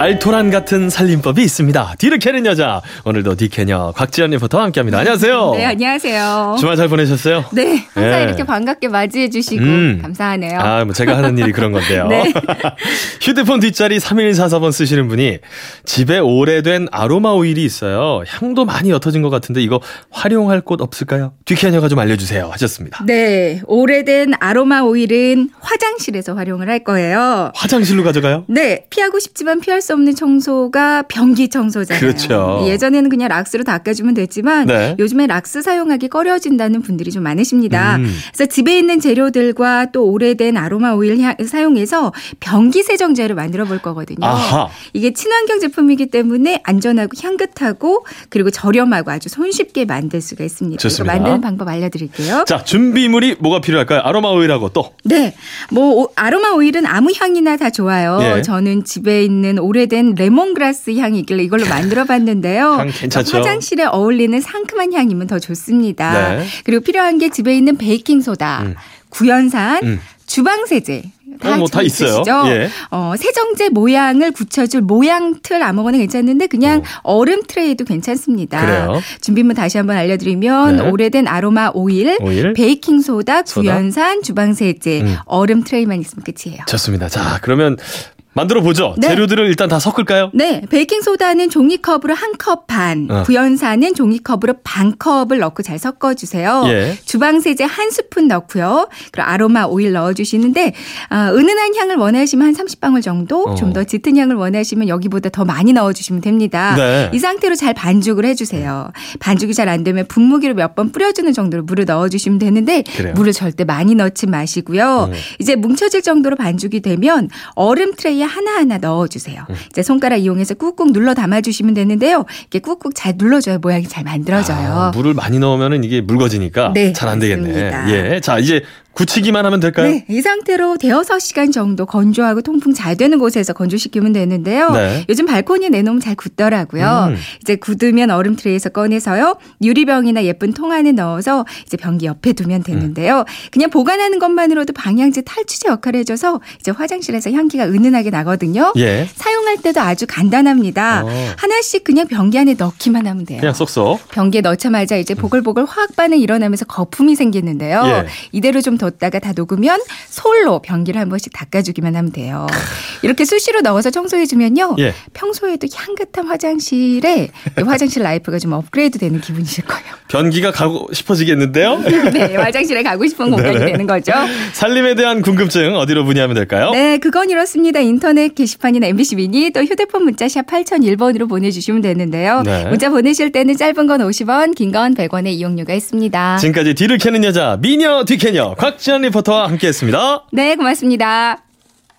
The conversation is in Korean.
알토란 같은 살림법이 있습니다. 뒤를 캐는 여자. 오늘도 뒤캐녀 곽지연 리포터와 함께합니다. 안녕하세요. 네, 안녕하세요. 주말 잘 보내셨어요? 네, 항상 예. 이렇게 반갑게 맞이해 주시고 음. 감사하네요. 아, 뭐 제가 하는 일이 그런 건데요. 네. 휴대폰 뒷자리 3144번 쓰시는 분이 집에 오래된 아로마 오일이 있어요. 향도 많이 옅어진 것 같은데 이거 활용할 곳 없을까요? 뒤캐녀가 좀 알려주세요. 하셨습니다. 네, 오래된 아로마 오일은 화장실에서 활용을 할 거예요. 화장실로 가져가요? 네, 피하고 싶지만 피할 수 없는 청소가 변기 청소잖아요. 그렇죠. 예전에는 그냥 락스로 닦아주면 됐지만 네. 요즘에 락스 사용하기 꺼려진다는 분들이 좀 많으십니다. 음. 그래서 집에 있는 재료들과 또 오래된 아로마 오일 향- 사용해서 변기 세정제를 만들어 볼 거거든요. 아하. 이게 친환경 제품이기 때문에 안전하고 향긋하고 그리고 저렴하고 아주 손쉽게 만들 수가 있습니다. 좋습니다. 이거 만드는 방법 알려드릴게요. 자, 준비물이 뭐가 필요할까요? 아로마 오일하고 또. 네. 뭐 오- 아로마 오일은 아무 향이나 다 좋아요. 예. 저는 집에 있는 오래 된 레몬그라스 향이 있길래 이걸로 만들어 봤는데요. 향 괜찮죠? 화장실에 어울리는 상큼한 향이면 더 좋습니다. 네. 그리고 필요한 게 집에 있는 베이킹 소다, 음. 구연산, 음. 주방 세제 어, 뭐 다 집에 있어요. 예. 어, 세정제 모양을 굳혀줄 모양 틀 아무거나 괜찮은데 그냥 얼음 트레이도 괜찮습니다. 그래요? 준비물 다시 한번 알려드리면 네. 오래된 아로마 오일, 오일. 베이킹 소다, 소다. 구연산, 주방 세제, 음. 얼음 트레이만 있으면 끝이에요. 좋습니다. 자, 그러면 만들어 보죠. 네. 재료들을 일단 다 섞을까요? 네, 베이킹 소다는 종이컵으로 한 컵 반, 어. 구연산은 종이컵으로 반 컵을 넣고 잘 섞어 주세요. 예. 주방 세제 한 스푼 넣고요. 그리고 아로마 오일 넣어 주시는데 아, 은은한 향을 원하시면 한 30방울 정도, 어. 좀더 짙은 향을 원하시면 여기보다 더 많이 넣어 주시면 됩니다. 네. 이 상태로 잘 반죽을 해 주세요. 반죽이 잘 안 되면 분무기로 몇 번 뿌려 주는 정도로 물을 넣어 주시면 되는데 그래요? 물을 절대 많이 넣지 마시고요. 음. 이제 뭉쳐질 정도로 반죽이 되면 얼음 트레이 에 하나하나 넣어 주세요. 음. 이제 손가락 이용해서 꾹꾹 눌러 담아 주시면 되는데요. 이렇게 꾹꾹 잘 눌러줘야 모양이 잘 만들어져요. 아, 물을 많이 넣으면은 이게 묽어지니까 네, 잘안 되겠네. 예. 자, 이제 굳히기만 하면 될까요? 네, 이 상태로 대여섯 시간 정도 건조하고 통풍 잘 되는 곳에서 건조시키면 되는데요. 네. 요즘 발코니에 내놓으면 잘 굳더라고요. 음. 이제 굳으면 얼음 트레이에서 꺼내서요. 유리병이나 예쁜 통 안에 넣어서 이제 변기 옆에 두면 되는데요. 그냥 보관하는 것만으로도 방향제 탈취제 역할을 해줘서 이제 화장실에서 향기가 은은하게 나거든요. 예. 사용할 때도 아주 간단합니다. 어. 하나씩 그냥 변기 안에 넣기만 하면 돼요. 그냥 쏙쏙. 변기에 넣자마자 이제 보글보글 화학 반응 일어나면서 거품이 생기는데요. 예. 이대로 좀 뒀다가 다 녹으면 솔로 변기를 한 번씩 닦아주기만 하면 돼요. 이렇게 수시로 넣어서 청소해주면요. 예. 평소에도 향긋한 화장실에 이 화장실 life가 좀 업그레이드 되는 기분이실 거예요. 변기가 가고 싶어지겠는데요? 네, 화장실에 가고 싶은 공간이 되는 거죠. 살림에 대한 궁금증 어디로 문의하면 될까요? 네, 그건 이렇습니다. 인터넷 게시판이나 MBC 미니 또 휴대폰 문자 샵 8001번으로 보내주시면 되는데요. 네. 문자 보내실 때는 짧은 건 50원, 긴 건 100원의 이용료가 있습니다. 지금까지 뒤를 캐는 여자 미녀 뒤캐녀 곽지연 리포터와 함께했습니다. 네, 고맙습니다.